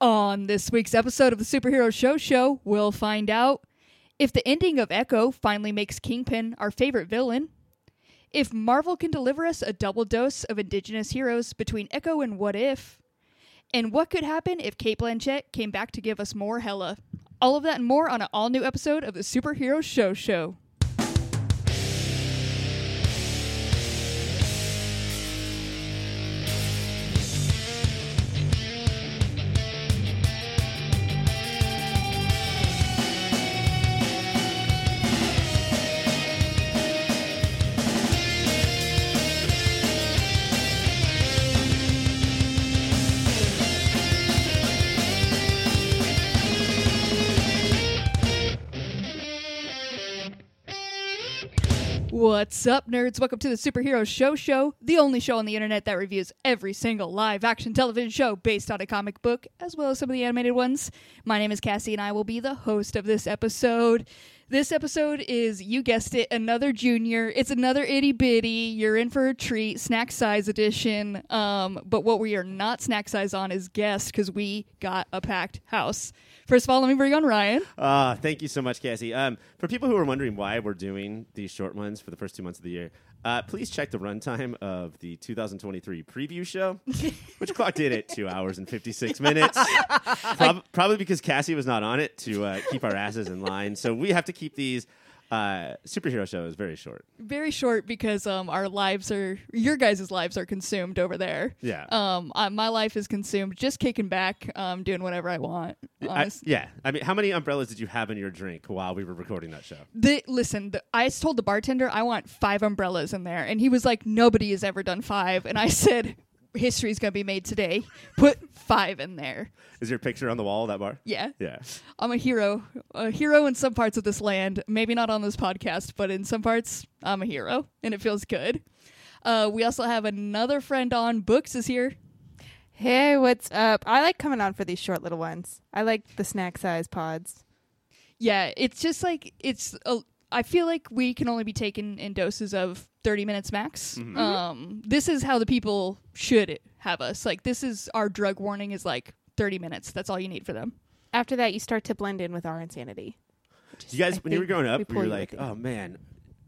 On this week's episode of the Superhero Show Show, we'll find out if the ending of Echo finally makes Kingpin our favorite villain, if Marvel can deliver us a double dose of indigenous heroes between Echo and What If, and what could happen if Cate Blanchett came back to give us more Hela. All of that and more on an all new episode of the Superhero Show Show. What's up, nerds? Welcome to the Superhero Show Show, the only show on the internet that reviews every single live action television show based on a comic book, as well as some of the animated ones. My name is Cassie, and I will be the host of this episode. This episode is, you guessed it, another junior. It's another itty bitty. You're in for a treat, snack size edition. Um, but what we are not snack size on is guest because we got a packed house. First of all, let me bring on Ryan. Uh, thank you so much, Cassie. Um, for people who are wondering why we're doing these short ones for the first two months of the year, uh, please check the runtime of the 2023 preview show, which clocked in at two hours and 56 minutes. Prob- probably because Cassie was not on it to uh, keep our asses in line. So we have to keep these uh, superhero show is very short. Very short because um, our lives are, your guys' lives are consumed over there. Yeah. Um, I, my life is consumed just kicking back, um, doing whatever I want. I, yeah. I mean, how many umbrellas did you have in your drink while we were recording that show? The, listen, the, I told the bartender I want five umbrellas in there, and he was like, "Nobody has ever done five. And I said, "History's gonna be made today. Put five in there." Is your picture on the wall of that bar? Yeah, Yeah. I'm a hero, a hero in some parts of this land. Maybe not on this podcast, but in some parts, I'm a hero, and it feels good. Uh, we also have another friend on. Books is here. Hey, what's up? I like coming on for these short little ones. I like the snack size pods. Yeah, it's just like it's. A, I feel like we can only be taken in doses of thirty minutes max. Um, this is how the people should have us. Like this is our drug warning is like thirty minutes. That's all you need for them. After that, you start to blend in with our insanity. which You guys, I when you were think, growing we up, you were like, oh man,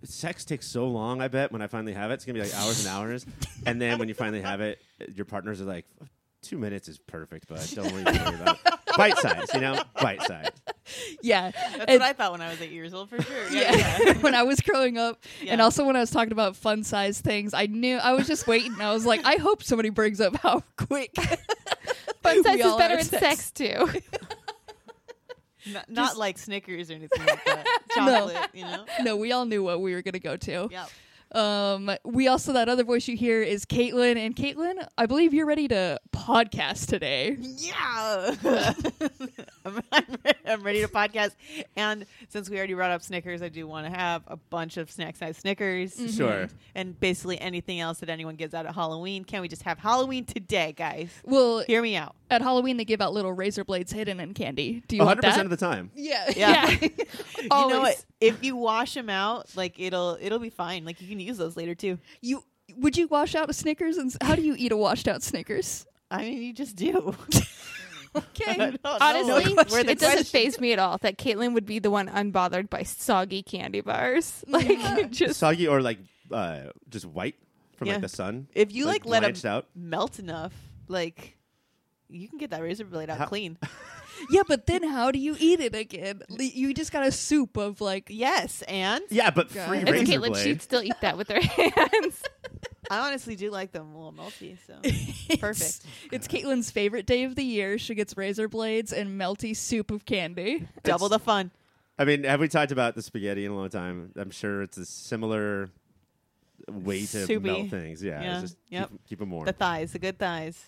sex takes so long. I bet when I finally have it, it's gonna be like hours and hours. and then when you finally have it, your partners are like, two minutes is perfect, but don't even worry about it. Bite size, you know, bite size. Yeah, That's And- what I thought when I was eight years old, for sure. Yeah, yeah. yeah. when I was growing up, and also when I was talking about fun size things, I knew I was just waiting. I was like, I hope somebody brings up how quick. Fun size we is all better have in sex. sex too. Not, not like Snickers or anything like that. Chocolate, you know. no, we all knew what we were gonna go to. Yeah. Um, we also that other voice you hear is Caitlin, and Caitlin, I believe you're ready to podcast today. Yeah. I'm, I'm, I'm ready to podcast. And since we already brought up Snickers, I do want to have a bunch of snack size Snickers. Sure. And basically anything else that anyone gives out at Halloween. Can we just have Halloween today, guys? Well, Hear me out. at Halloween they give out little razor blades hidden in candy. Do you want 100% that? of the time. yeah, Yeah. you know Always. what? If you wash them out, like it'll it'll be fine. Like you can use those later too. You would you wash out a Snickers? And how do you eat a washed out Snickers? I mean, you just do. Okay. I don't know Honestly, where the it doesn't question- phase me at all that Caitlin would be the one unbothered by soggy candy bars. Like just Soggy or like uh, just white from Yeah. like the sun. If you like, let blanched out. melt enough, like you can get that razor blade out How- clean. yeah, but then how do you eat it again? You just got a soup of like. yes, and Yeah, but God. free It's it's razor Caitlin, blade. she'd still eat that with her hands. I honestly do like them a little melty. So perfect. It's, it's Caitlin's favorite day of the year. She gets razor blades and melty soup of candy. Double the fun. I mean, have we talked about the spaghetti in a long time? I'm sure it's a similar way to Soupy. melt things. Yeah, Yeah, just yep. keep, keep them warm. The thighs, the good thighs,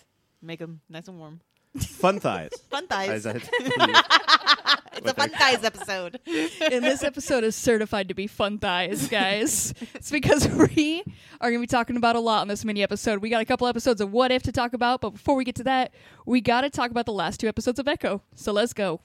make them nice and warm. Fun thighs. Fun As thighs. I- it's a fun thighs episode. and this episode is certified to be fun thighs, guys. it's because we are going to be talking about a lot on this mini episode. We got a couple episodes of What If to talk about, but before we get to that, we got to talk about the last two episodes of Echo. So let's go.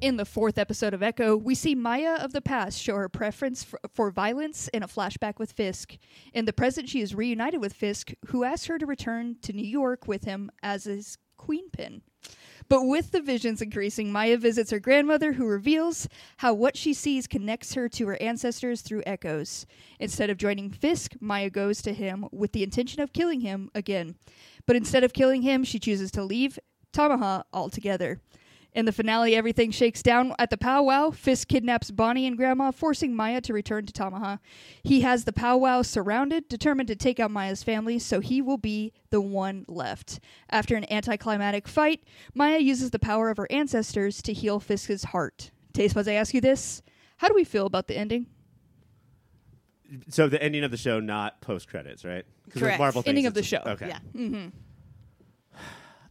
In the fourth episode of Echo, we see Maya of the past show her preference for, for violence in a flashback with Fisk. In the present, she is reunited with Fisk, who asks her to return to New York with him as his queenpin. But with the visions increasing, Maya visits her grandmother, who reveals how what she sees connects her to her ancestors through echoes. Instead of joining Fisk, Maya goes to him with the intention of killing him again. But instead of killing him, she chooses to leave Tamaha altogether. In the finale, everything shakes down at the powwow. Fisk kidnaps Bonnie and Grandma, forcing Maya to return to Tamaha. He has the powwow surrounded, determined to take out Maya's family, so he will be the one left. After an anticlimactic fight, Maya uses the power of her ancestors to heal Fisk's heart. Taste buds, I ask you this: How do we feel about the ending? So the ending of the show, not post credits, right? 'Cause Correct. Marvel thinks Ending of the show. Okay. Yeah. Mm-hmm.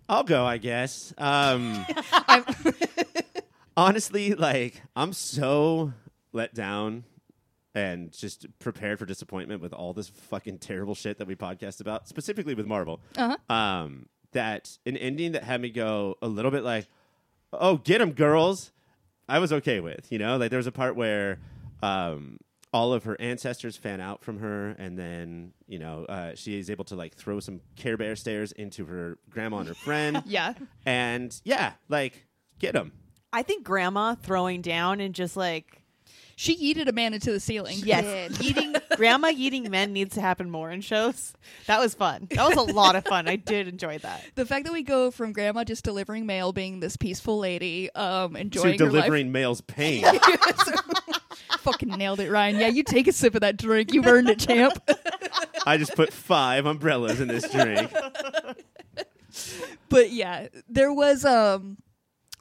I'll go, I guess. Um, honestly, like I'm so let down and just prepared for disappointment with all this fucking terrible shit that we podcast about, specifically with Marvel. Uh-huh. Um, that an ending that had me go a little bit like, "Oh, get them, girls," I was okay with. You know, like there was a part where. Um, all of her ancestors fan out from her, and then you know uh, she is able to like throw some Care Bear stares into her grandma and her friend. Yeah. And yeah, like get them. I think grandma throwing down and just like She yeeted a man into the ceiling. yes, eating grandma eating men needs to happen more in shows. That was fun. That was a lot of fun. I did enjoy that. The fact that we go from grandma just delivering mail, being this peaceful lady, um, enjoying to her life. delivering male's pain. Fucking nailed it, Ryan. Yeah, you take a sip of that drink. You've earned it, champ. I just put five umbrellas in this drink. but yeah, there was um,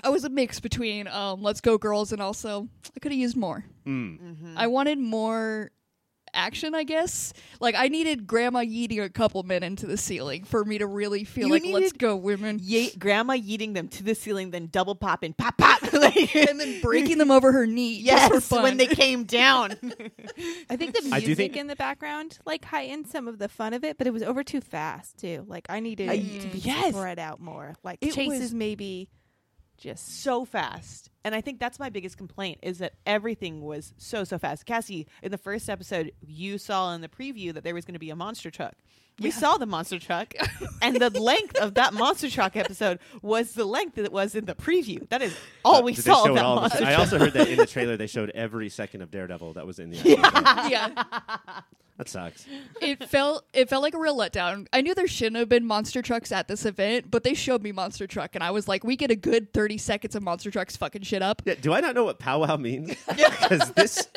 I was a mix between um, let's go girls and also I could have used more. Mm. I wanted more action, I guess. Like I needed grandma yeeting a couple men into the ceiling for me to really feel You like let's needed- go women. Ye- grandma yeeting them to the ceiling, then double popping, pop pop, like, and then breaking them over her knee. yes, just for fun. when they came down. I think the I do music think- in the background like heightened some of the fun of it, but it was over too fast too. Like I needed I- to be yes. spread out more. Like It chases was- maybe just so fast. And I think that's my biggest complaint is that everything was so so fast. Cassie, in the first episode, you saw in the preview that there was going to be a monster truck. We saw the monster truck, and the length of that monster truck episode was the length that it was in the preview. That is all uh, we saw of that all? monster I truck. also heard that in the trailer they showed every second of Daredevil that was in the episode. yeah. That sucks. it felt it felt like a real letdown. I knew there shouldn't have been monster trucks at this event, but they showed me monster truck, and I was like, we get a good thirty seconds of monster trucks fucking shit up. Yeah, do I not know what powwow means? Because this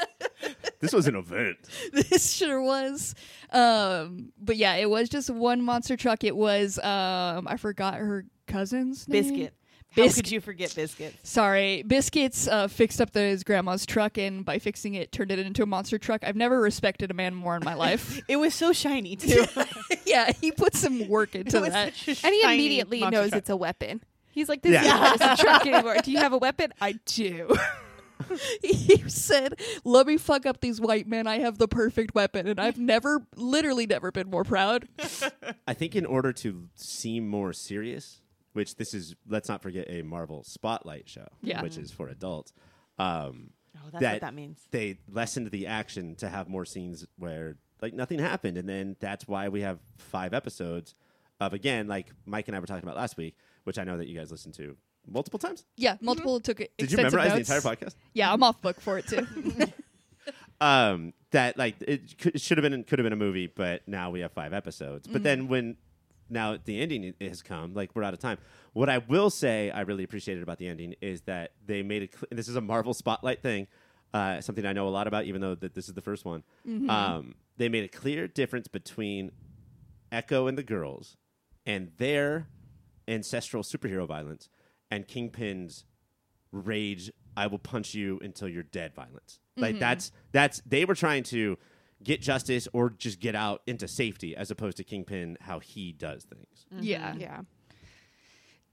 this was an event. this sure was. Um, but yeah, it was just one monster truck. It was um, I forgot her cousin's name. Biscuit. How could you forget biscuits? Sorry, Biscuits uh, fixed up the, his grandma's truck, and by fixing it, turned it into a monster truck. I've never respected a man more in my life. It was so shiny too. yeah, he put some work into It that. and he immediately knows truck. it's a weapon. He's like, "This Yeah. is not a truck anymore. Do you have a weapon? I do." he said, "Let me fuck up these white men. I have the perfect weapon, and I've never, literally, never been more proud." I think in order to seem more serious, which this is, let's not forget a Marvel Spotlight show, Yeah. which is for adults. Um, Oh, that's that what that means. they lessened the action to have more scenes where like nothing happened, and then that's why we have five episodes of again like Mike and I were talking about last week, which I know that you guys listened to multiple times. Yeah, multiple took it. Did you memorize the entire podcast? Yeah, I'm off book for it too. um, that like it, could, it should have been could have been a movie, but now we have five episodes. But then when now the ending has come, like we're out of time. What I will say I really appreciated about the ending is that they made it. Cl- this is a Marvel spotlight thing, uh, something I know a lot about, even though that this is the first one. Um, they made a clear difference between Echo and the girls and their ancestral superhero violence and Kingpin's rage I will punch you until you're dead violence. Like that's that's they were trying to get justice or just get out into safety as opposed to Kingpin how he does things. Mm-hmm. yeah, yeah.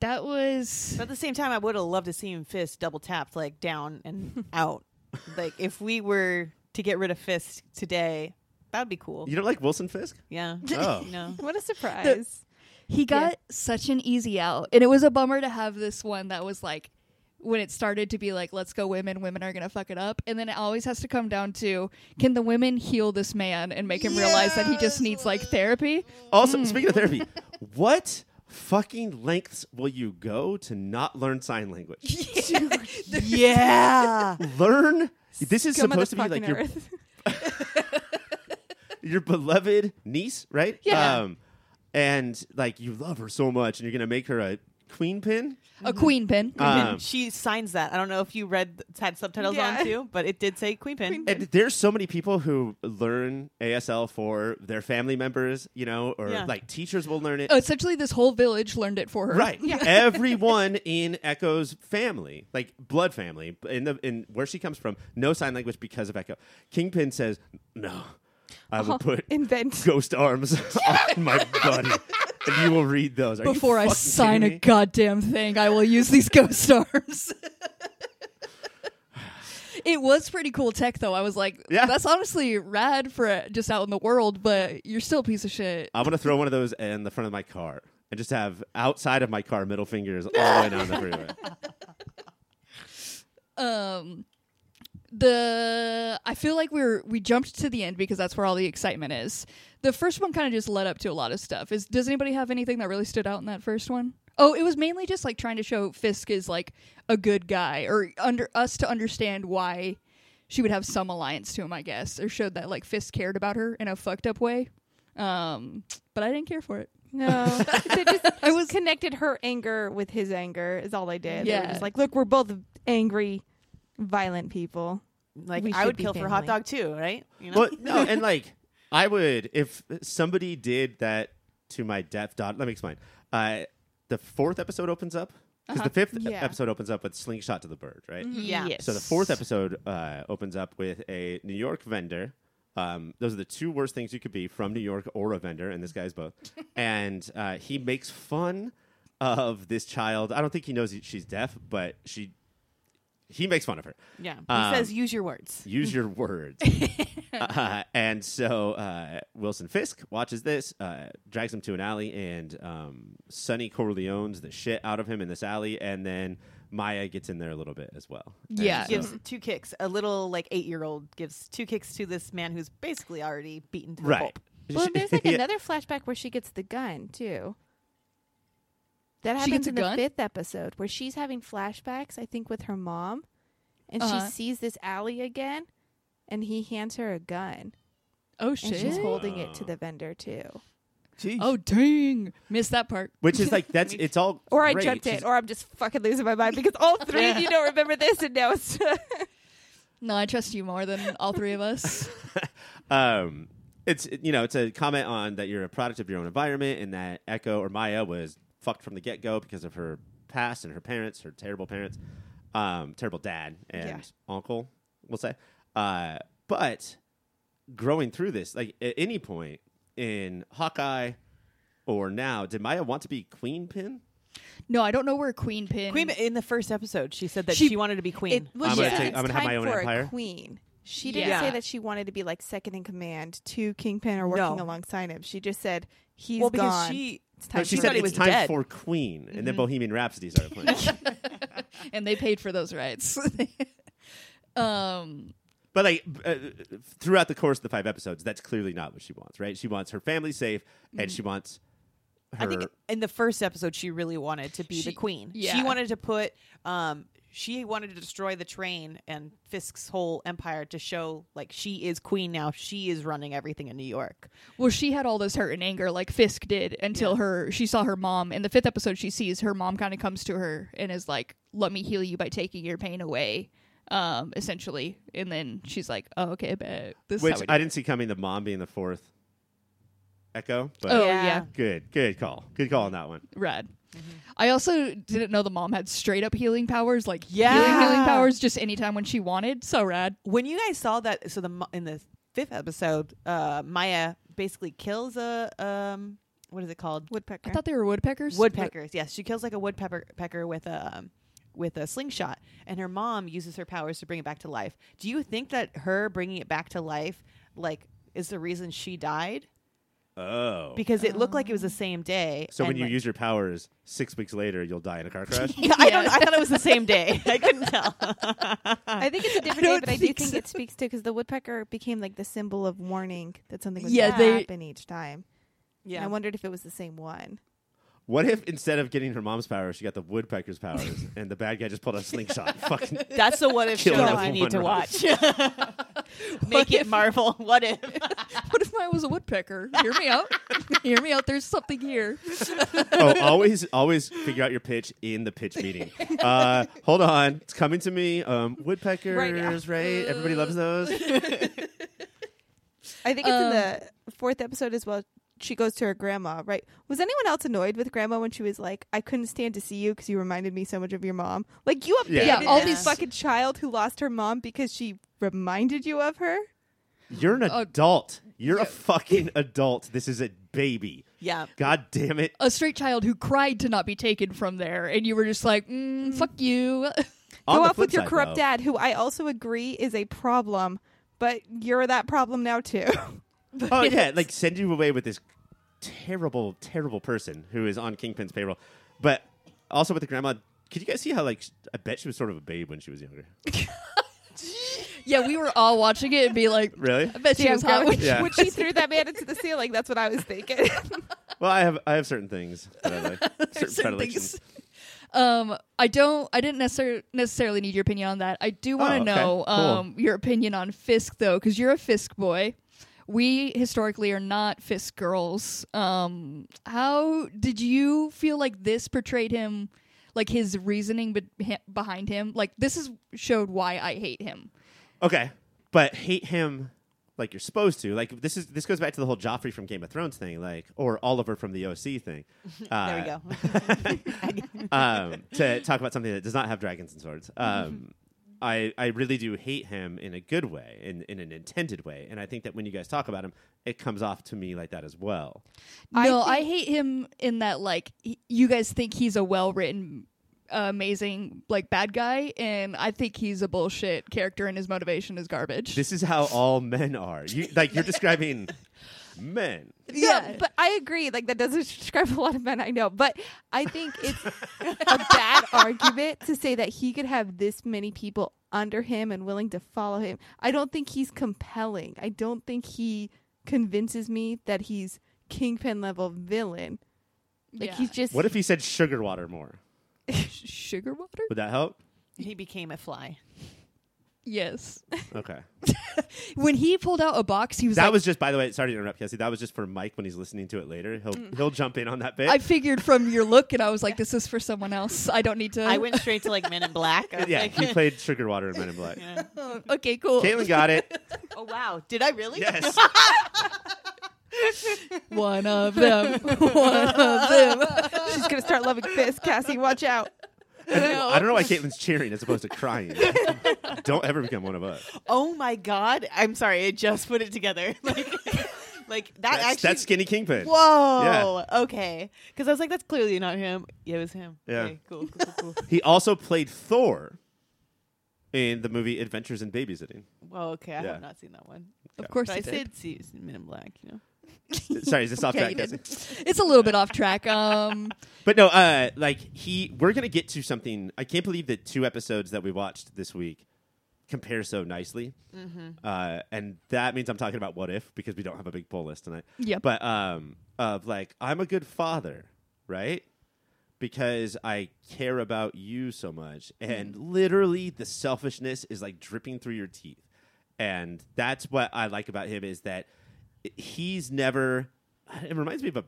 that was. But at the same time, I would have loved to see him Fisk double tapped, like down and out. Like if we were to get rid of Fisk today, that would be cool. You don't like Wilson Fisk? Yeah. Oh. No. What a surprise! He got such an easy out, and it was a bummer to have this one that was like when it started to be like, let's go women, women are gonna fuck it up, and then it always has to come down to can the women heal this man and make him realize that he just needs like therapy? Also, speaking of therapy, what fucking lengths will you go to not learn sign language? yeah. learn. This is Scum of the supposed to be like your your beloved niece, right? Yeah. Um, and like you love her so much, and you're gonna make her a queen pin. A queen pin. Um, she signs that. I don't know if you read had subtitles Yeah. on too, but it did say Queen Pin. Queen and there's so many people who learn ASL for their family members, you know, or Yeah. like teachers will learn it. Essentially, this whole village learned it for her. Right. Yeah. Everyone in Echo's family, like blood family, in the in where she comes from, no sign language because of Echo. Kingpin says, "No, I will I'll put invent. ghost arms on my body, and you will read those." Are Before I sign a goddamn thing, I will use these ghost arms. it was pretty cool tech, though. I was like, Yeah. that's honestly rad for just out in the world, but you're still a piece of shit. I'm gonna throw one of those in the front of my car and just have outside of my car middle fingers all the way down the freeway. um the I feel like we're we jumped to the end because that's where all the excitement is. The first one kind of just led up to a lot of stuff. Is does anybody have anything that really stood out in that first one? Oh, it was mainly just like trying to show Fisk is like a good guy or under us to understand why she would have some alliance to him, I guess, or showed that like Fisk cared about her in a fucked up way. Um, but I didn't care for it. No, just I was connected her anger with his anger. Is all they did. They Yeah. just like, look, we're both angry, violent people. Like We I would be kill for a hot dog too, right? You know? Well, no, and like I would if somebody did that to my deaf daughter. Let me explain. Uh, the fourth episode opens up because the fifth Yeah. episode opens up with slingshot to the bird, right? Yeah. Yes. So the fourth episode uh, opens up with a New York vendor. Um, those are the two worst things you could be from New York or a vendor, and this guy's both. and uh, he makes fun of this child. I don't think he knows he- she's deaf, but she he makes fun of her. Yeah. He Um, says use your words. Use your words. uh, and so uh, Wilson Fisk watches this, uh, drags him to an alley, and um, Sonny Corleone's the shit out of him in this alley, and then Maya gets in there a little bit as well. Yeah. so- Gives two kicks. A little like eight year old gives two kicks to this man who's basically already beaten to a right. pulp. Well, there's like Yeah. another flashback where she gets the gun too. That She happens gets a in the gun? fifth episode where she's having flashbacks, I think, with her mom, and Uh-huh. she sees this alley again, and he hands her a gun, oh shit! and she's holding it to the vendor too. Jeez. oh dang, missed that part. Which is like that's it's all Or I great. jumped She's- it, or I'm just fucking losing my mind because all three of you don't remember this, and now it's No, I trust you more than all three of us. um, it's you know it's a comment on that you're a product of your own environment, and that Echo or Maya was fucked from the get go because of her past and her parents, her terrible parents, um, terrible dad and Yeah. uncle, we'll say. Uh, but growing through this, like at any point in Hawkeye or now, did Maya want to be Queen Pin? No, I don't know where Queen Pin. Queen in the first episode, she said that She- she, wanted to be queen. it was I'm gonna take- it's I'm gonna have time my own for empire. a queen. She didn't Yeah. say that she wanted to be like second in command to Kingpin or working No. alongside him. She just said he's well, because gone. she it's No, time she said it's was time dead. for Queen, and then Mm-hmm. Bohemian Rhapsody started playing. and they paid for those rights. um, But like uh, throughout the course of the five episodes, that's clearly not what she wants, right? She wants her family safe, and she wants her. I think in the first episode she really wanted to be She- the queen. yeah. She wanted to put um she wanted to destroy the train and Fisk's whole empire to show like she is queen now. She is running everything in New York. well, she had all this hurt and anger like Fisk did until Yeah. her she saw her mom in the fifth episode. She sees her mom kind of comes to her and is like, "Let me heal you by taking your pain away." Um, essentially, and then she's like, "Oh, okay, but this which is how we I do didn't see coming. The mom being the fourth Echo, but Oh Yeah. yeah, good, good call, good call on that one. rad. I also didn't know the mom had straight up healing powers, like Yeah. healing healing powers, just anytime when she wanted. So rad. When you guys saw that so the in the fifth episode, uh Maya basically kills a um what is it called? woodpecker. I thought they were woodpeckers. Woodpeckers. Yes, she kills like a woodpecker pecker with a um, with a slingshot, and her mom uses her powers to bring it back to life. Do you think that her bringing it back to life, like, is the reason she died? Oh. because it looked like it was the um, same day. so when you like- use your powers, six weeks later, you'll die in a car crash. yeah, I don't. I thought it was the same day. I couldn't tell. I think it's a different day, but I do think think so. it speaks to because the woodpecker became like the symbol of warning that something was Yeah, going to happen each time. yeah, And I wondered if it was the same one. What if instead of getting her mom's powers, she got the woodpecker's powers, and the bad guy just pulled a slingshot? Fucking that's the what if show Kill that her we for need to run. watch. What Make it if- Marvel. What if? What if I was a woodpecker? Hear me out. Hear me out. There's something here. oh, always, always figure out your pitch in the pitch meeting. Uh, hold on, it's coming to me. Um, woodpeckers, right? Everybody loves those. I think it's in Um, the fourth episode as well. She goes to her grandma, right? Was anyone else annoyed with grandma when she was like, "I couldn't stand to see you because you reminded me so much of your mom"? Like you Yeah. abandoned Yeah, all this these- fucking child who lost her mom because she reminded you of her. You're an Uh, adult. You're a fucking adult. This is a baby. Yeah. God damn it. A straight child who cried to not be taken from there, and you were just like, mm, "Fuck you." On Go off with your side, corrupt though, dad, who I also agree is a problem, but you're that problem now too. Oh It yeah, like send you away with this terrible, terrible person who is on Kingpin's payroll. But also with the grandma, could you guys see how like sh- I bet she was sort of a babe when she was younger? yeah, we were all watching it and be like, Really? "I bet she Damn, was hot." when, when Yeah. when she threw that man into the ceiling, that's what I was thinking. Well, I have I have certain things that I like, certain, certain predilections. things. Um, I don't. I didn't necessarily necessarily need your opinion on that. I do want to Oh, okay. know Cool. um your opinion on Fisk though, because you're a Fisk boy. We historically are not Fisk girls. Um, how did you feel like this portrayed him? Like his reasoning be- behind him. Like this is showed why I hate him. Okay, but hate him like you're supposed to. Like this is this goes back to the whole Joffrey from Game of Thrones thing, like or Oliver from the OC thing. Uh, There we go. um, to talk about something that does not have dragons and swords. Um, I I really do hate him in a good way, in in an intended way, and I think that when you guys talk about him, it comes off to me like that as well. I No, I, think- hate him in that like he, you guys think he's a well written, amazing like bad guy, and I think he's a bullshit character, and his motivation is garbage. This is how all men are. You like you're describing men. Yeah. No, but I agree. Like that doesn't describe a lot of men I know. But I think it's a bad argument to say that he could have this many people under him and willing to follow him. I don't think he's compelling. I don't think he convinces me that he's kingpin level villain. Like Yeah. he's just What if he said sugar water more? Sugar water? Would that help? he became a fly. Yes. Okay. When he pulled out a box, he was That like, was just, by the way, sorry to interrupt, Cassie. That was just for Mike when he's listening to it later. He'll mm. he'll jump in on that bit. I figured from your look, and I was like, this is for someone else. I don't need to. I went straight to like Men in Black. Yeah, like, he played sugar water in Men in Black. Yeah. Oh, okay, cool. Caitlin got it. Oh wow! Did I really? Yes. One of them. One of them. she's gonna start loving Fisk. Cassie, watch out. I don't, know, I don't know why Caitlin's cheering as opposed to crying. don't ever become one of us. Oh my god! I'm sorry. I just put it together. Like, like that That's, actually. that's Skinny Kingpin. Whoa. Yeah. Okay. Because I was like, that's clearly not him. Yeah, it was him. Yeah. Okay, cool. Cool. Cool. cool. He also played Thor in the movie Adventures in Babysitting. well, okay. I Yeah. have not seen that one. Of course, But I did. did see Men in Black. You know. Sorry, is this off Yeah, track. Cassie? It's a little bit off track. Um, But no, uh, like he, we're gonna get to something. I can't believe that two episodes that we watched this week compare so nicely. Uh, and that means I'm talking about what if because we don't have a big poll list tonight. Yep. But um, of like I'm a good father, right? Because I care about you so much, and literally the selfishness is like dripping through your teeth, and that's what I like about him is that he's never. It reminds me of a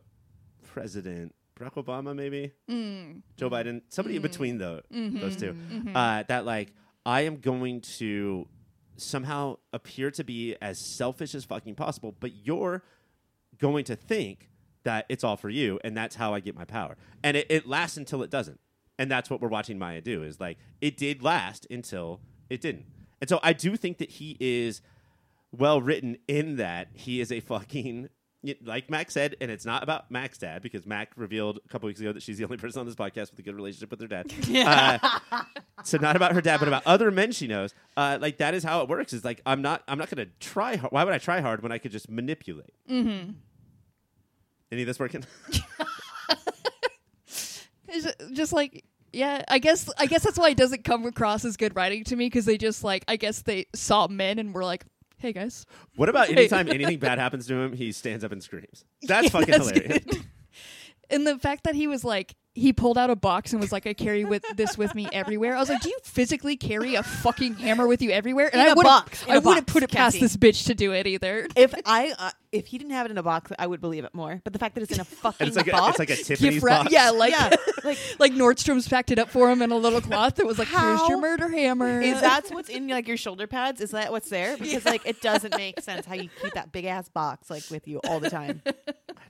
president, Barack Obama, maybe mm. Joe Biden, somebody in mm. between tho- mm-hmm. those 2 mm-hmm. Uh, that like I am going to somehow appear to be as selfish as fucking possible, but you're going to think that it's all for you, and that's how I get my power. And it, it lasts until it doesn't, and that's what we're watching Maya do. Is like it did last until it didn't, and so I do think that he is well written in that he is a fucking like Mac said, and it's not about Mac's dad because Mac revealed a couple weeks ago that she's the only person on this podcast with a good relationship with her dad. Uh, so not about her dad, but about other men she knows. Uh, like that is how it works. Is like I'm not I'm not going to try. hard. Why would I try hard when I could just manipulate? Any of this working? Just like yeah, I guess I guess that's why it doesn't come across as good writing to me because they just like I guess they saw men and were like, "Hey guys, what about anytime anything bad happens to him, he stands up and screams? That's fucking That's hilarious. good. and the fact that he was like he pulled out a box and was like, "I carry with this with me everywhere." I was like, "Do you physically carry a fucking hammer with you everywhere?" And In I a wouldn't, box, in wouldn't put it past this bitch to do it either. If I uh, if he didn't have it in a box, I would believe it more. But the fact that it's in a fucking it's like a, box, it's like a Tiffany's Gift wrap, box. yeah, like yeah, like like Nordstrom's packed it up for him in a little cloth that was like, "Here's your murder hammer." is that what's in like your shoulder pads? Is that what's there? Because like it doesn't make sense how you keep that big ass box like with you all the time.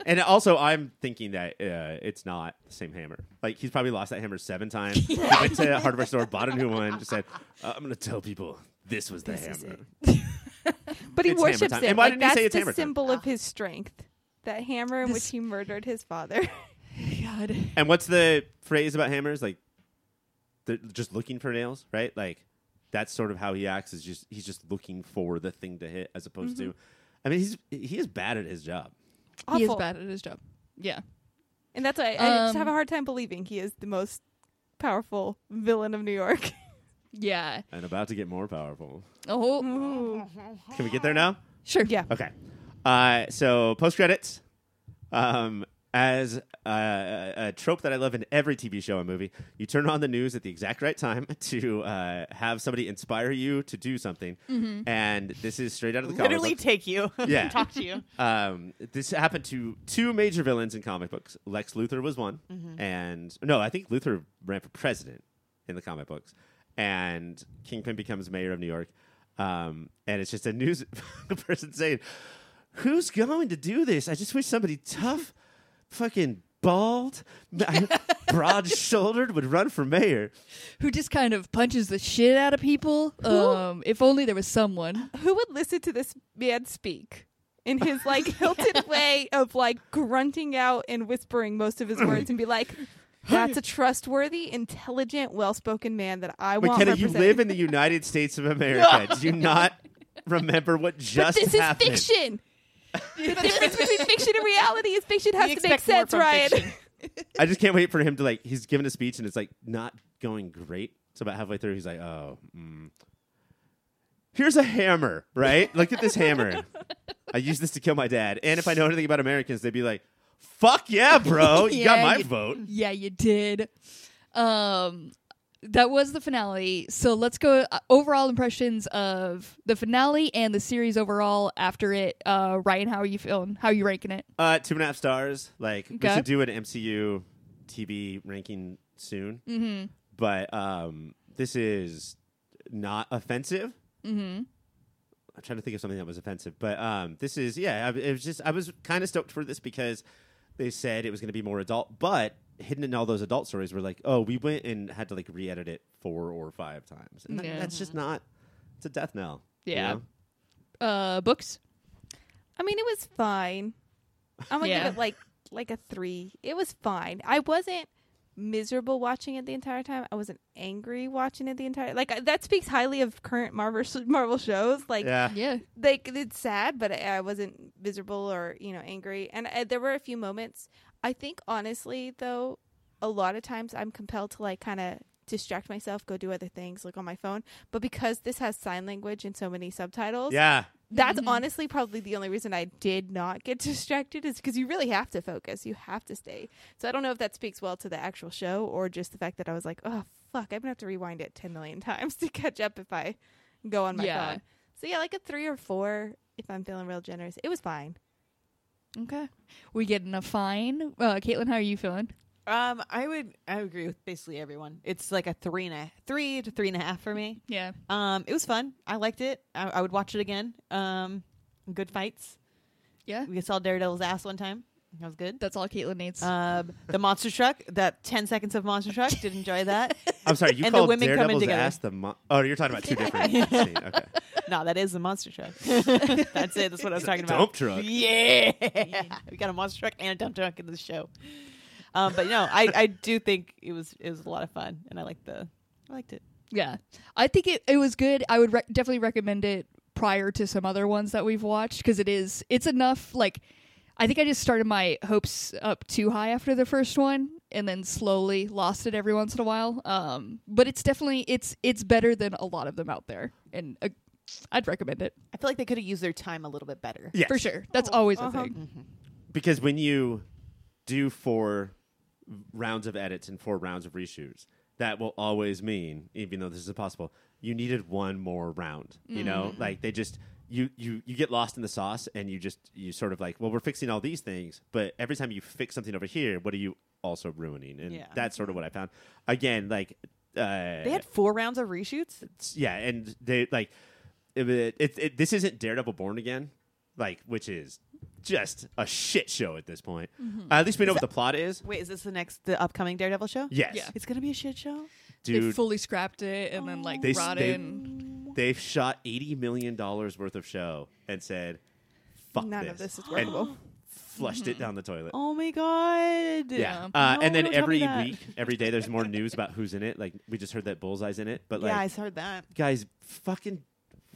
And also, I'm thinking that uh, it's not the same hammer. Like he's probably lost that hammer seven times. He went to a hardware store, bought a new one, just said, uh, "I'm going to tell people this was the This is hammer." But he It's hammer worships time. it. And why like, didn't he that's say it's the hammer time? symbol of his strength. That hammer in This- which he murdered his father. God. And what's the phrase about hammers? Like, they're just looking for nails, right? Like, that's sort of how he acts. Is just he's just looking for the thing to hit, as opposed to. I mean, he's he is bad at his job. He is bad at his job. Yeah. And that's why I just Um, have a hard time believing he is the most powerful villain of New York. Yeah. And about to get more powerful. Oh, Can we get there now? sure. Yeah. Okay. Uh, so post credits, um, as uh, a trope that I love in every TV show and movie, you turn on the news at the exact right time to uh, have somebody inspire you to do something, and this is straight out of the comic Literally take you, Yeah. talk to you. Um, this happened to two major villains in comic books. Lex Luthor was one, and no, I think Luthor ran for president in the comic books, and Kingpin becomes mayor of New York. Um, and it's just a news person saying, "Who's going to do this? I just wish somebody tough, fucking bald, broad-shouldered would run for mayor." Who just kind of punches the shit out of people. Um, if only there was someone. Who would listen to this man speak in his like hilted way of like grunting out and whispering most of his words and be like, "That's a trustworthy, intelligent, well-spoken man that I want." McKenna, you live in the United States of America. Do you not remember what But just this is fiction. The difference between fiction and reality is fiction has We to make expect more sense, from Ryan. fiction. I just can't wait for him to like. He's giving a speech and it's like not going great. So about halfway through, he's like, "Oh, mm. here's a hammer, right? Look at this hammer. I use this to kill my dad. And if I know anything about Americans, they'd be like, "Fuck yeah, bro, you got Yeah, my you- vote." Yeah, you did. Um, that was the finale. So let's go uh, overall impressions of the finale and the series overall after it. Uh, Ryan, how are you feeling? How are you ranking it? Uh, two and a half stars. Like we Okay. should do an MCU TV ranking soon. Mm-hmm. But um, this is not offensive. Mm-hmm. I'm trying to think of something that was offensive, but um, this is yeah. I, it was just I was kind of stoked for this because they said it was going to be more adult, but hidden in all those adult stories were like, oh, we went and had to like re-edit it four or five times, and Yeah. that's just not. It's a death knell. you Yeah. know? Uh, books. I mean, it was fine. I'm gonna Yeah. give it like like a three. It was fine. I wasn't miserable watching it the entire time. I wasn't angry watching it the entire. Like that speaks highly of current Marvel Marvel shows. Like yeah. Yeah. like it's sad, but I I wasn't miserable or you know angry. And uh, there were a few moments. I think honestly, though, a lot of times I'm compelled to like kind of distract myself, go do other things, like on my phone. But because this has sign language and so many subtitles, Yeah. that's Mhm. honestly probably the only reason I did not get distracted is because you really have to focus. You have to stay. So I don't know if that speaks well to the actual show or just the fact that I was like, oh fuck, I'm gonna have to rewind it ten million times to catch up if I go on my Yeah. phone. So yeah, like a three or four if I'm feeling real generous. It was fine. Okay. We getting a fine. Uh, Caitlin, how are you feeling? Um, I would I agree with basically everyone. It's like a three and a three to three and a half for me. Yeah. Um, it was fun. I liked it. I, I would watch it again. Um, good fights. Yeah. We saw Daredevil's ass one time. That was good. That's all Caitlin needs. Um, the monster truck. That ten seconds of monster truck. Did enjoy that. I'm sorry. You And the called women coming Daredevil's together. ass the. Mo- oh, you're talking about two different. scenes. Okay. no, that is the monster truck. That's it. That's what I was talking about. Dump truck. Yeah, we got a monster truck and a dump truck in this show. Um, but no, I, I do think it was it was a lot of fun, and I liked the I liked it. yeah. I think it, it was good. I would re- definitely recommend it prior to some other ones that we've watched because it is, it's enough. Like, I think I just started my hopes up too high after the first one, and then slowly lost it every once in a while. Um, but it's definitely it's it's better than a lot of them out there, and uh, I'd recommend it I feel like they could have used their time a little bit better. Yes. for sure. That's Oh, always uh-huh. a thing. because when you do four rounds of edits and four rounds of reshoots, that will always mean, even though this is impossible, you needed one more round. You know, like they just you you you get lost in the sauce and you just you sort of like, well, we're fixing all these things, but every time you fix something over here, what are you also ruining? And Yeah. that's sort of what I found. Again, like uh, They had four rounds of reshoots. yeah, and they like it, it, it, this isn't Daredevil Born Again, like which is just a shit show at this point. Uh, at least we know what the plot is. Wait, is this the next the upcoming Daredevil show? Yes, Yeah. It's gonna be a shit show. They dude, fully scrapped it and then like They brought they- in. They've shot eighty million dollars worth of show and said, "Fuck None this," of this is and workable. flushed it down the toilet. Oh my god. Yeah, Yeah. uh, No, and then don't tell me every that. week, every day, there's more news about who's in it. Like we just heard that Bullseye's in it, but like yeah, I heard that. guys, fucking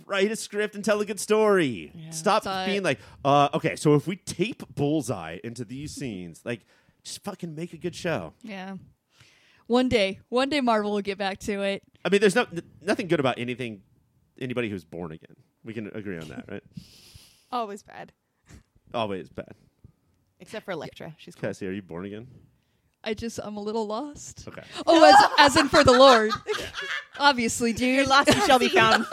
write a script and tell a good story. Yeah. Stop So- being like, uh, okay, so if we tape Bullseye into these scenes, like, just fucking make a good show. Yeah. One day, one day Marvel will get back to it. I mean, there's no n- nothing good about anything, anybody who's born again. We can agree on that, right? Always bad. Always bad. Except for Elektra. She's cool. Cassie, are you born again? I just I'm a little lost. Okay. Oh, as as in for the Lord. Obviously, dude. Your lost you shall be found.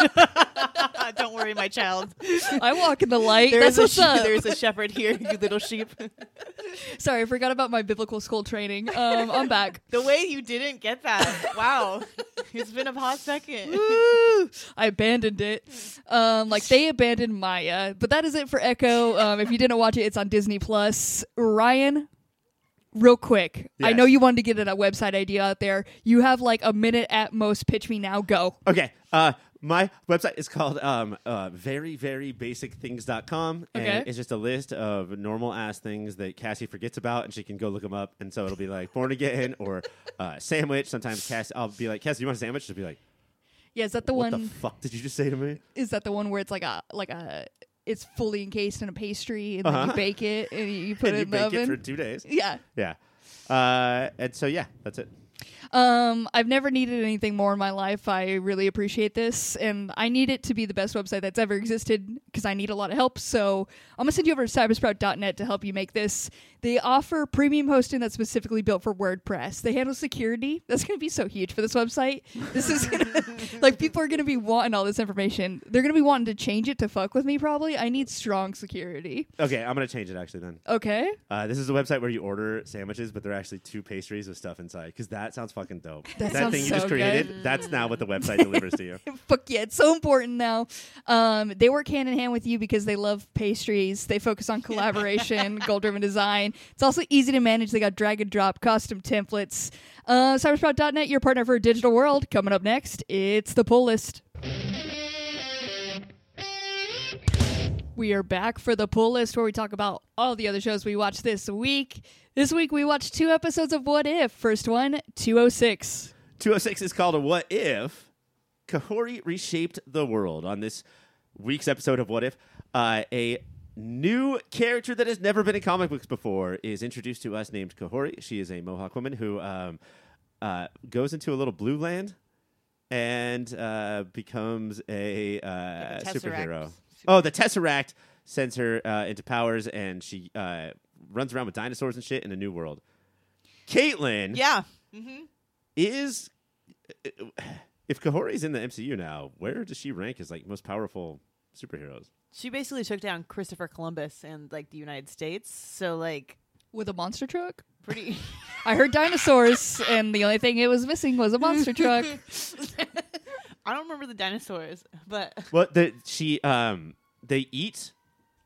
Don't worry, my child. I walk in the light. There That's a what's she- up. there's a shepherd here, you little sheep. Sorry, I forgot about my biblical school training. Um, I'm back. The way you didn't get that. Wow. It's been a hot second. Woo! I abandoned it. Um, like they abandoned Maya, but that is it for Echo. Um, if you didn't watch it, it's on Disney Plus. Ryan, real quick, I Yes. know you wanted to get a website idea out there. You have like a minute at most. Pitch me now. Go. Okay. Uh, my website is called um, uh, very, very basic things.com. And Okay. it's just a list of normal ass things that Cassie forgets about and she can go look them up. And so it'll be like born again or uh, sandwich. Sometimes Cassie, I'll be like, Cassie, you want a sandwich? She'll be like, Yeah, is that the what one? the fuck did you just say to me? is that the one where it's like a like a it's fully encased in a pastry and Uh-huh. you bake it and you, put and it in the oven? it for two days. yeah. Yeah. Uh, and so, yeah, that's it. Um, I've never needed anything more in my life. I really appreciate this, and I need it to be the best website that's ever existed because I need a lot of help. So I'm gonna send you over to cybersprout.net to help you make this. They offer premium hosting that's specifically built for WordPress. They handle security. That's gonna be so huge for this website. This is gonna, like people are gonna be wanting all this information. They're gonna be wanting to change it to fuck with me. Probably. I need strong security. Okay, I'm going to change it actually then. Okay. Uh, this is a website where you order sandwiches, but they're actually two pastries with stuff inside because that sounds fucking dope. That sounds thing you so just created, good. that's now what the website delivers to you. Fuck yeah, it's so important now. Um, they work hand in hand with you because they love pastries. They focus on collaboration, goal driven design. It's also easy to manage. They got drag and drop custom templates. Uh, Cybersprout.net, your partner for a digital world. Coming up next, it's the pull list. We are back for the pull list where we talk about all the other shows we watched this week. This week we watched two episodes of What If. First one, 206. 206 is called a What If. Kahhori reshaped the world. On this week's episode of What If, uh, a new character that has never been in comic books before is introduced to us named Kahhori. She is a Mohawk woman who um, uh, goes into a little blue land and uh, becomes a, uh, Tesseract. superhero. Oh, the Tesseract sends her uh, into powers, and she uh, runs around with dinosaurs and shit in a new world. Caitlin Yeah. hmm is if Kahhori's in the MCU now, where does she rank as like most powerful superheroes? She basically took down Christopher Columbus and like the United States. So like With a monster truck? pretty I heard dinosaurs, and the only thing it was missing was a monster truck. I don't remember the dinosaurs, but What the she um they eat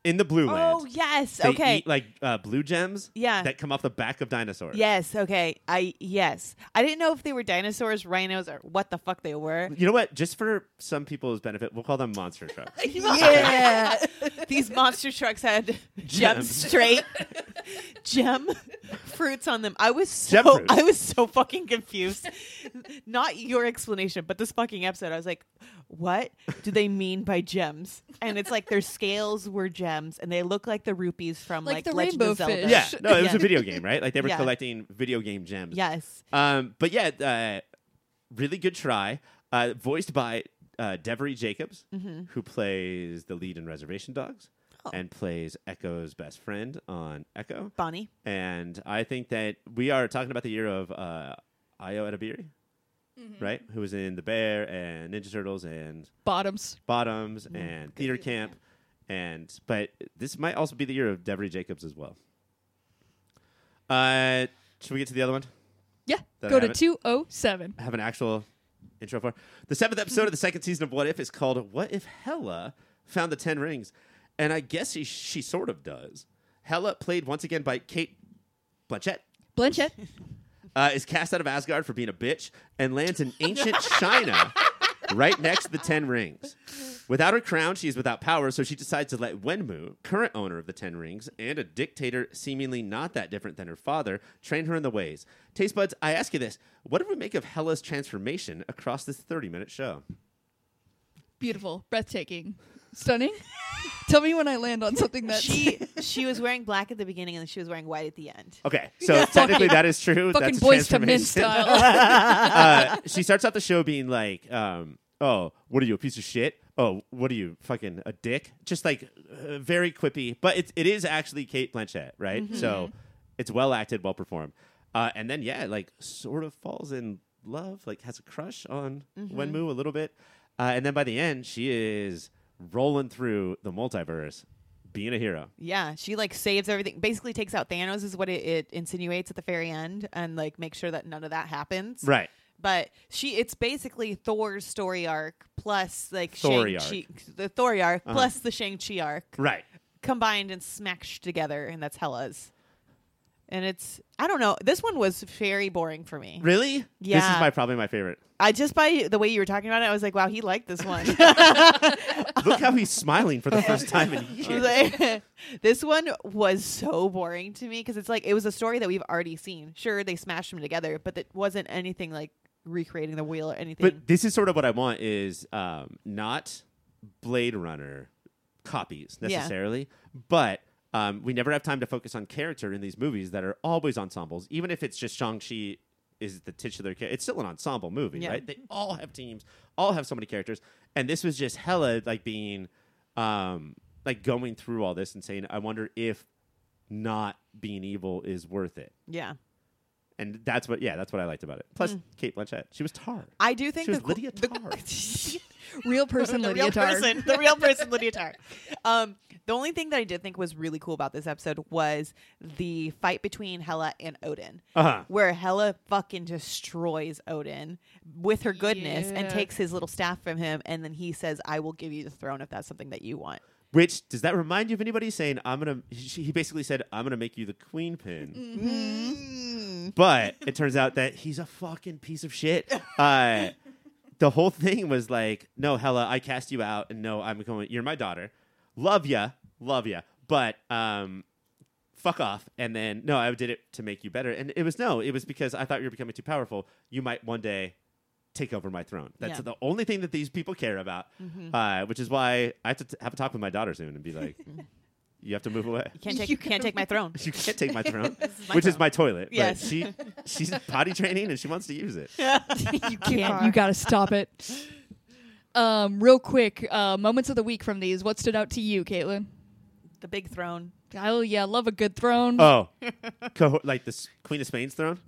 in the blue land. Oh yes. They okay. eat like uh, blue gems Yeah. that come off the back of dinosaurs. Yes, okay. I yes. I didn't know if they were dinosaurs, rhinos, or what the fuck they were. You know what? Just for some people's benefit, we'll call them monster trucks. yeah. These monster trucks had gems Gems. straight. gem fruits on them. I was so. I was so fucking confused. Not your explanation, but this fucking episode. I was like, what do they mean by gems? And it's like their scales were gems, and they look like the rupees from Like like, the Legend rainbow of Zelda. fish. Yeah, no, it was Yeah. a video game, right? Like they were Yeah. collecting video game gems. Yes. Um, but yeah, uh, really good try. Uh, voiced by uh, Devery Jacobs, who plays the lead in Reservation Dogs Oh. and plays Echo's best friend on Echo. Bonnie. And I think that we are talking about the year of uh, Ayo Edebiri, right? Who was in The Bear and Ninja Turtles and Bottoms. Bottoms and Theater Camp. And but this might also be the year of Devery Jacobs as well. Uh, should we get to the other one? Yeah. Did I Go to have it? 207. have an actual intro for. The seventh episode of the second season of What If is called What If Hela Found the Ten Rings? And I guess he, she sort of does. Hela, played once again by Cate Blanchett, Blanchett. uh, is cast out of Asgard for being a bitch and lands in ancient China right next to the Ten Rings. Without her crown, she is without power, so she decides to let Wenwu, current owner of the Ten Rings, and a dictator seemingly not that different than her father, train her in the ways. Taste buds, I ask you this: What do we make of Hela's transformation across this thirty-minute show? Beautiful. Breathtaking. Stunning. Tell me when I land on something that She she was wearing black at the beginning, and then she was wearing white at the end. Okay, so technically that is true. fucking That's a boys to men transformation. style. uh, she starts out the show being like, um, "Oh, what are you, a piece of shit? Oh, what are you, fucking a dick?" Just like uh, very quippy, but it it is actually Cate Blanchett, right? So it's well acted, well performed, uh, and then yeah, like sort of falls in love, like has a crush on Wenwu a little bit, uh, and then by the end, she is rolling through the multiverse, being a hero. Yeah, she like saves everything. Basically, takes out Thanos is what it, it insinuates at the very end, and like make sure that none of that happens. Right. But she, it's basically Thor's story arc plus like Shang the Thor arc Uh-huh. plus the Shang Chi arc Right. combined and smashed together, and that's Hela's. And it's I don't know. This one was very boring for me. Really? Yeah. This is my probably my favorite. I just by the way you were talking about it, I was like, wow, he liked this one. Look how he's smiling for the first time in years. like- this one was so boring to me because it's like it was a story that we've already seen. Sure, they smashed them together, but it wasn't anything like recreating the wheel or anything. But this is sort of what I want is um, not Blade Runner copies Yeah. necessarily, but um, we never have time to focus on character in these movies that are always ensembles. Even if it's just Shang Chi is the titular character, it's still an ensemble movie, Yeah. right? They all have teams, all have so many characters, and this was just Hela like being um, like going through all this and saying, I wonder if not being evil is worth it. yeah, And that's what, yeah, that's what I liked about it. Plus, Mm. Cate Blanchett, she was tar. I do think She was the, Lydia the- Tarr. Real person the Lydia real Tarr. person, the real person, Lydia Tarr. Um, the only thing that I did think was really cool about this episode was the fight between Hela and Odin. Uh huh. where Hela fucking destroys Odin with her goodness and takes his little staff from him, and then he says, "I will give you the throne if that's something that you want." Which does that remind you of anybody saying I'm gonna? He basically said I'm gonna make you the queen pin, but it turns out that he's a fucking piece of shit. Uh, the whole thing was like, no, Hela, I cast you out, and no, I'm going. You're my daughter. Love ya, love ya, but um, fuck off. And then no, I did it to make you better, and it was no, it was because I thought you were becoming too powerful. You might one day take over my throne. That's Yeah. the only thing that these people care about, uh, which is why I have to t- have a talk with my daughter soon and be like, "You have to move away. You can't take, you can't take my throne. You can't take my throne, my which is my toilet. But Yes. she she's potty training and she wants to use it. you can't. You got to stop it. Um, real quick, uh, moments of the week from these. What stood out to you, Caitlin? The big throne. Oh yeah, love a good throne. Oh, co- like this Queen of Spain's throne.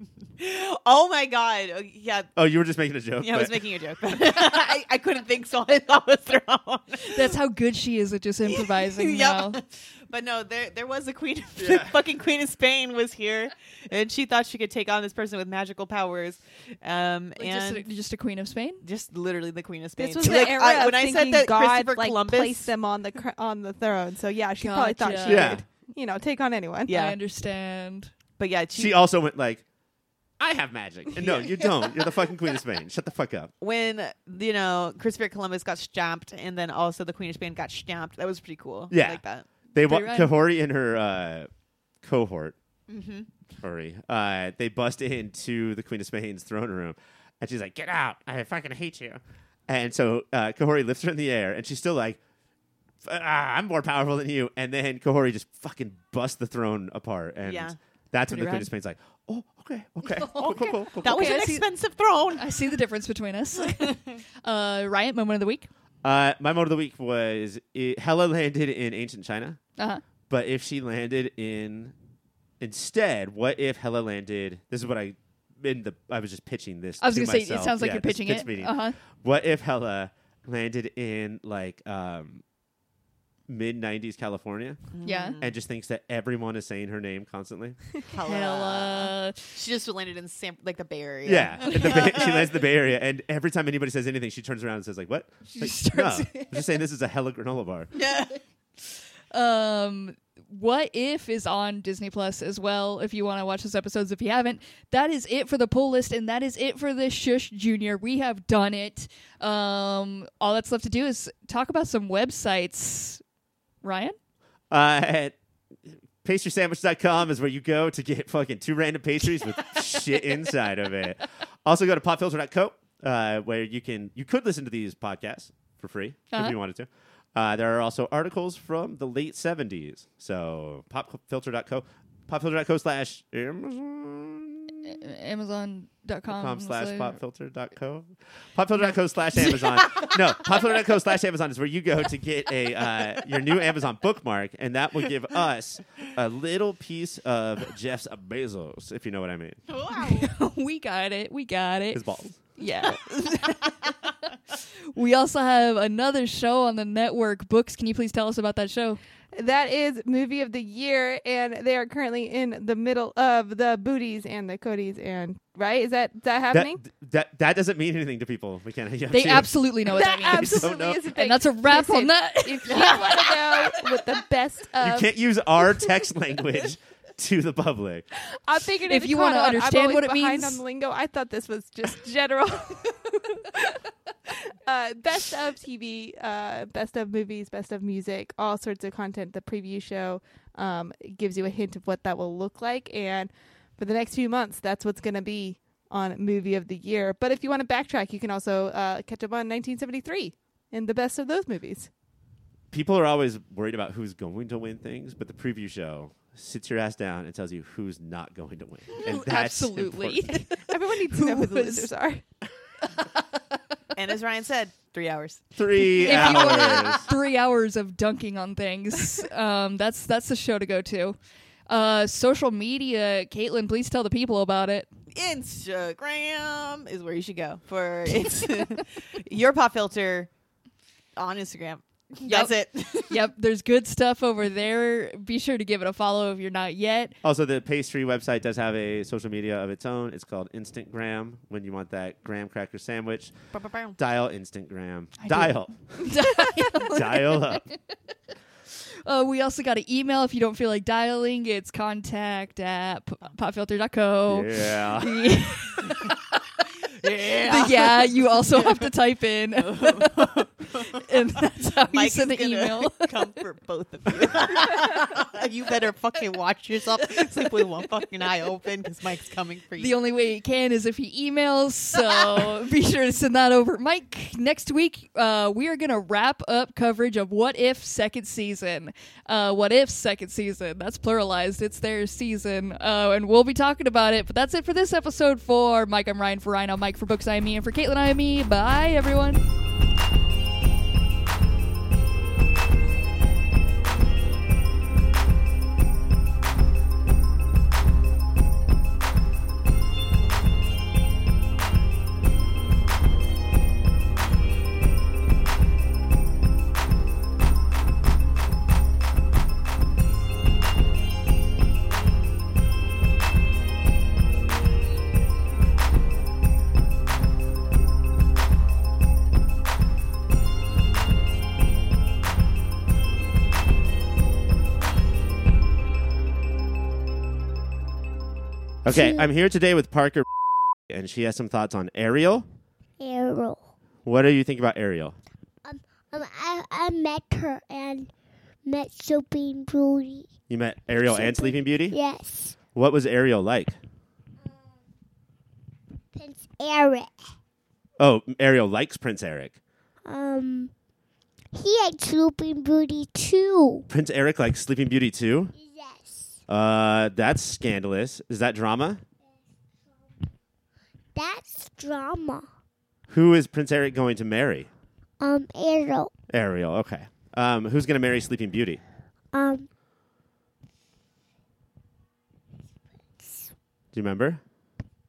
Oh my god! Oh, Yeah, Oh, you were just making a joke. yeah. I was making a joke, I, I couldn't think, so I thought was throne. That's how good she is at just improvising now. Yep. But no, there there was a queen. Yeah. fucking queen of Spain was here, and she thought she could take on this person with magical powers. Um, Like, just, and a, just a queen of Spain. just literally the queen of Spain. This was Like, the era I- of when I said thinking that God Christopher like Columbus placed them on the cr- on the throne. So yeah, she probably thought she Yeah. could, you know, take on anyone. Yeah. I understand. But yeah, she, She also went like, "I have magic," and no, you don't. You're the fucking Queen of Spain. Shut the fuck up. when you know Christopher Columbus got stamped, and then also the Queen of Spain got stamped. That was pretty cool. Yeah. I like that. They wa- Pretty. Kahhori in her uh, cohort, Mm-hmm. Uri, uh, they bust into the Queen of Spain's throne room, and she's like, "Get out! I fucking hate you." And so uh, Kahhori lifts her in the air, and she's still like, "F- ah, "I'm more powerful than you." And then Kahhori just fucking busts the throne apart, and Yeah. that's when Pretty the Queen rad. of Spain's like, "Oh, okay, okay, cool, cool, cool, cool, cool." That was Okay, an I see- expensive throne. I see the difference between us. uh, Riot moment of the week. Uh, my moment of the week was it, Hela landed in ancient China, Uh huh. but if she landed in instead, what if Hela landed? This is what I in the I was just pitching this. I was to gonna say it myself. sounds like Yeah, you're this pitching pitch it. meeting. Uh huh. What if Hela landed in like um, mid '90s California Yeah. and just thinks that everyone is saying her name constantly? Hella. She just landed in San, like the Bay Area. Yeah, the Bay, she lands in the Bay Area, and every time anybody says anything, she turns around and says like, "What?" She Like, starts- no, I'm just saying this is a Hella granola bar. Yeah. Um, what if is on Disney Plus as well. If you want to watch those episodes, if you haven't, that is it for the pull list, and that is it for this Shush Junior. We have done it. Um, all that's left to do is talk about some websites. Ryan, Uh, at pastrysandwich.com is where you go to get fucking two random pastries with shit inside of it. Also go to popfilter.co uh, where you can you could listen to these podcasts for free Uh-huh. if you wanted to. Uh, there are also articles from the late 70s. So popfilter.co popfilter.co slash Amazon Amazon.com com slash slash- popfilter.co popfilter.co slash amazon no popfilter.co slash amazon is where you go to get a uh, your new amazon bookmark and that will give us a little piece of jeff's bezos if you know what i mean Wow. we got it. We got it. his balls Yeah. we also have another show on the network. Books. Can you please tell us about that show? That is movie of the year, and they are currently in the middle of the booties and the codies, and right? Is that is that happening? that, that that doesn't mean anything to people we can't you They to- absolutely know what that, that means. don't know. absolutely is a thing. and that's a wrap on that. If you want to know what the best you can't use our text language to the public I figured If you wanna understand what it means- on the lingo. I thought this was just general. uh, best of TV, uh, best of movies, best of music, all sorts of content. The preview show um, gives you a hint of what that will look like, and for the next few months, that's what's going to be on movie of the year. But if you want to backtrack, you can also uh, catch up on 1973 and the best of those movies. people are always worried about who's going to win things but the preview show sits your ass down and tells you who's not going to win and that's Absolutely. important. Everyone needs to know who the was- losers are. and as Ryan said, three hours. three if you want hours. three hours of dunking on things, um, that's that's the show to go to. Uh, social media, Caitlin, please tell the people about it. Instagram is where you should go for it's your pop filter on Instagram. That's it. Yep, there's good stuff over there. Be sure to give it a follow if you're not yet. Also, the pastry website does have a social media of its own. It's called Instantgram. When you want that graham cracker sandwich, dial Instantgram. I do. Dial. dial up. Uh, we also got an email if you don't feel like dialing. It's contact at p- popfilter.co. Yeah. yeah. The yeah, you also have to type in. and that's how you Mike send the gonna email. come for both of you. you better fucking watch yourself. Sleep with one fucking eye open because Mike's coming for you. The only way he can is if he emails. So be sure to send that over. Mike, next week, uh, we are going to wrap up coverage of What If second season. Uh, what If second season. That's pluralized. It's their season. Uh, and we'll be talking about it. But that's it for this episode. For Mike, I'm Ryan. For Ryan, I'm Mike. For Books, I am me. And for Caitlin, I am me. Bye, everyone. Okay, I'm here today with Parker, and she has some thoughts on Ariel. Ariel. What do you think about Ariel? Um, I, I met her and met Sleeping Beauty. You met Ariel and Sleeping Beauty? Yes. What was Ariel like? Prince Eric. Oh, Ariel likes Prince Eric. Um, he had Sleeping Beauty too. Prince Eric likes Sleeping Beauty too? Uh, that's scandalous. Is that drama? That's drama. Who is Prince Eric going to marry? Um, Ariel. Ariel, okay. Um, who's going to marry Sleeping Beauty? Um, Do you remember?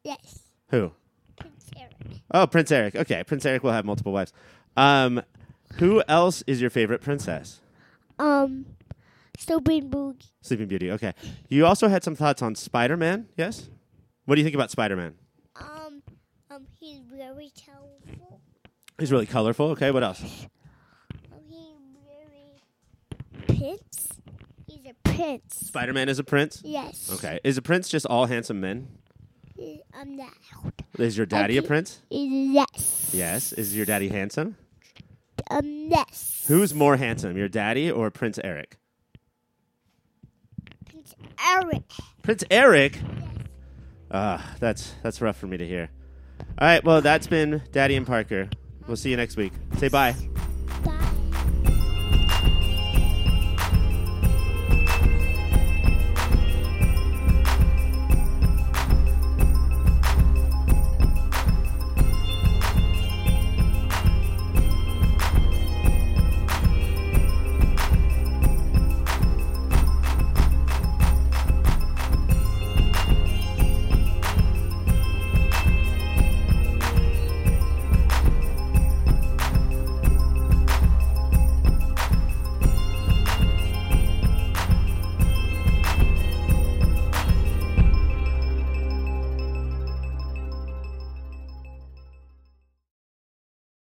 yes. Who? Prince Eric. Oh, Prince Eric. Okay, Prince Eric will have multiple wives. Um, who else is your favorite princess? Um, Sleeping Beauty. Sleeping Beauty. Okay. You also had some thoughts on Spider Man. Yes. What do you think about Spider Man? Um, um, he's very colorful. He's really colorful. Okay. What else? Um, he's very prince. He's a prince. Spider Man is a prince. Yes. Okay. Is a prince just all handsome men? I'm that. Is your daddy a prince? Yes. Yes. Is your daddy handsome? Um, yes. Who's more handsome, your daddy or Prince Eric? Eric. Prince Eric. Ah, that's that's rough for me to hear. All right. Well, that's been Daddy and Parker. We'll see you next week. Say bye.